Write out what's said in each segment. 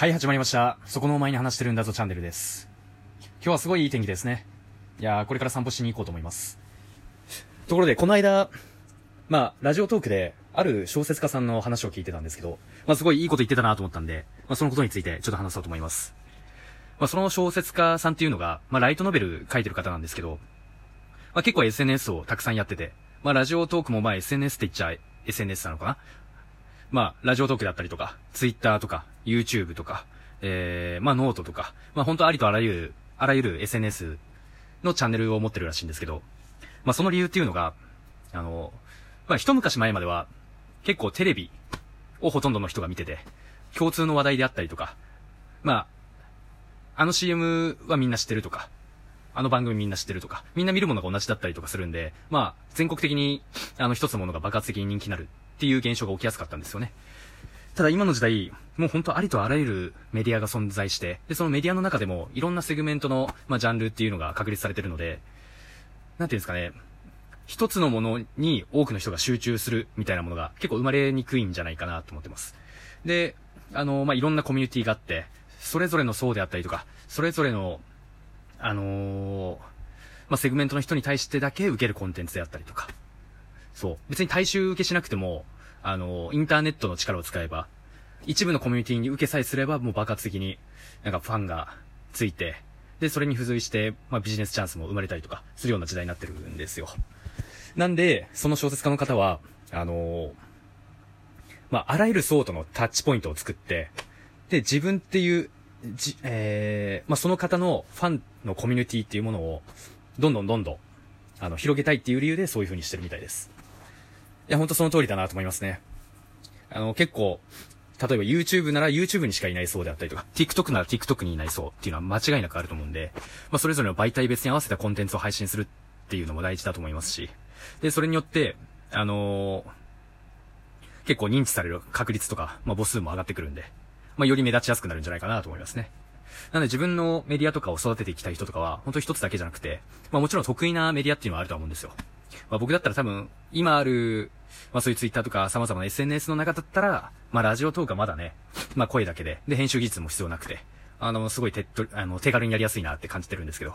はい、始まりました。そこのお前に話してるんだぞチャンネルです。今日はすごいいい天気ですね。いやー、これから散歩しに行こうと思います。ところで、この間、まあ、ラジオトークで、ある小説家さんの話を聞いてたんですけど、まあ、すごいいいこと言ってたなと思ったんで、まあ、そのことについてちょっと話そうと思います。まあ、その小説家さんっていうのが、まあ、ライトノベル書いてる方なんですけど、まあ、結構 SNS をたくさんやってて、まあ、ラジオトークもまあ SNS って言っちゃ SNS なのかな？まあ、ラジオトークだったりとか、ツイッターとか、YouTube とか、えー、まあ、ノートとか、まあ、本当ありとあらゆる、あらゆる SNS のチャンネルを持ってるらしいんですけど、まあ、その理由っていうのが、あの、まあ、一昔前までは、結構テレビをほとんどの人が見てて、共通の話題であったりとか、まあ、あの CM はみんな知ってるとか、あの番組みんな知ってるとか、みんな見るものが同じだったりとかするんで、まあ、全国的に、あの一つのものが爆発的に人気になるっていう現象が起きやすかったんですよね。ただ今の時代、もう本当ありとあらゆるメディアが存在して、で、そのメディアの中でもいろんなセグメントの、まあ、ジャンルっていうのが確立されてるので、なんていうんですかね、一つのものに多くの人が集中するみたいなものが結構生まれにくいんじゃないかなと思ってます。で、あの、まあ、いろんなコミュニティがあって、それぞれの層であったりとか、それぞれの、あのーまあ、セグメントの人に対してだけ受けるコンテンツであったりとか、そう。別に大衆受けしなくても、あのインターネットの力を使えば、一部のコミュニティに受けさえすれば、もう爆発的に、なんかファンがついて、で、それに付随して、まあ、ビジネスチャンスも生まれたりとか、するような時代になってるんですよ。なんで、その小説家の方は、あのーまあ、あらゆる層とのタッチポイントを作って、で、自分っていう、じ、えー、まあ、その方のファンのコミュニティっていうものを、どんどんどんどん、あの、広げたいっていう理由でそういう風にしてるみたいです。いや、ほんとその通りだなと思いますね。あの、結構、例えば YouTube なら YouTube にしかいない層であったりとか、TikTok なら TikTok にいない層っていうのは間違いなくあると思うんで、まあ、それぞれの媒体別に合わせたコンテンツを配信するっていうのも大事だと思いますし、で、それによって、あのー結構認知される確率とか、まあ、母数も上がってくるんで、まあ、より目立ちやすくなるんじゃないかなと思いますね。なので自分のメディアとかを育てていきたい人とかは、本当一つだけじゃなくて、まあもちろん得意なメディアっていうのはあると思うんですよ。まあ僕だったら多分、今ある、まあそういうツイッターとか様々な SNS の中だったら、まあラジオトークはまだね、まあ声だけで、で編集技術も必要なくて、あの、すごい手っ取り、あの、手軽にやりやすいなって感じてるんですけど、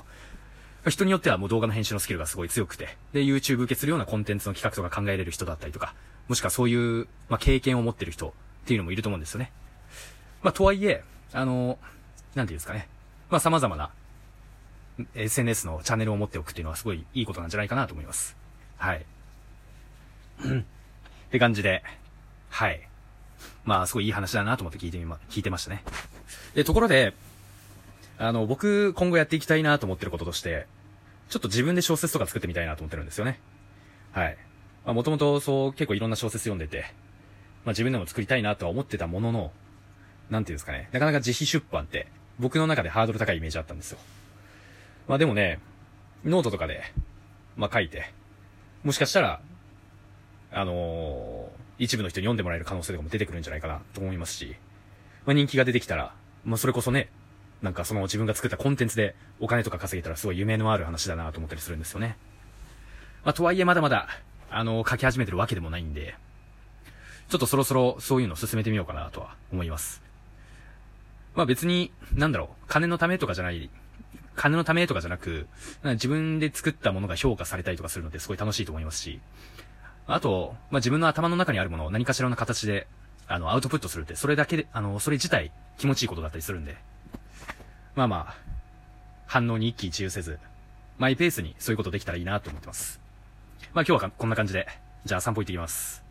人によってはもう動画の編集のスキルがすごい強くて、で、YouTube 受けするようなコンテンツの企画とか考えれる人だったりとか、もしくはそういう、まあ、経験を持ってる人っていうのもいると思うんですよね。まあ、とはいえ、あの、なんていうんですかね。まあ、様々な SNS のチャンネルを持っておくっていうのはすごいいいことなんじゃないかなと思います。はい。って感じで、はい。まあ、すごいいい話だなと思って聞いてみま、聞いてましたね。で、ところで、あの、僕、今後やっていきたいなと思ってることとして、ちょっと自分で小説とか作ってみたいなと思ってるんですよね。はい。まあ、もともとそう、結構いろんな小説読んでて、まあ、自分でも作りたいなとは思ってたものの、なんていうんですかね、なかなか自費出版って、僕の中でハードル高いイメージあったんですよ。まあ、でもね、ノートとかで、まあ、書いて、もしかしたら、あのー一部の人に読んでもらえる可能性とかも出てくるんじゃないかなと思いますし、まあ、人気が出てきたら、まあ、それこそね、なんかその自分が作ったコンテンツでお金とか稼げたらすごい夢のある話だなと思ったりするんですよね。まあ、とはいえまだまだ、あの書き始めてるわけでもないんで、ちょっとそろそろそういうの進めてみようかなとは思います。まあ別に、なんだろう、金のためとかじゃない、金のためとかじゃなく、自分で作ったものが評価されたりとかするのってすごい楽しいと思いますし、あと、まあ自分の頭の中にあるものを何かしらの形で、あの、アウトプットするって、それだけで、あの、それ自体気持ちいいことだったりするんで、まあまあ、反応に一喜一憂せず、マイペースにそういうことできたらいいなと思ってます。まあ今日はこんな感じで、じゃあ散歩行ってきます。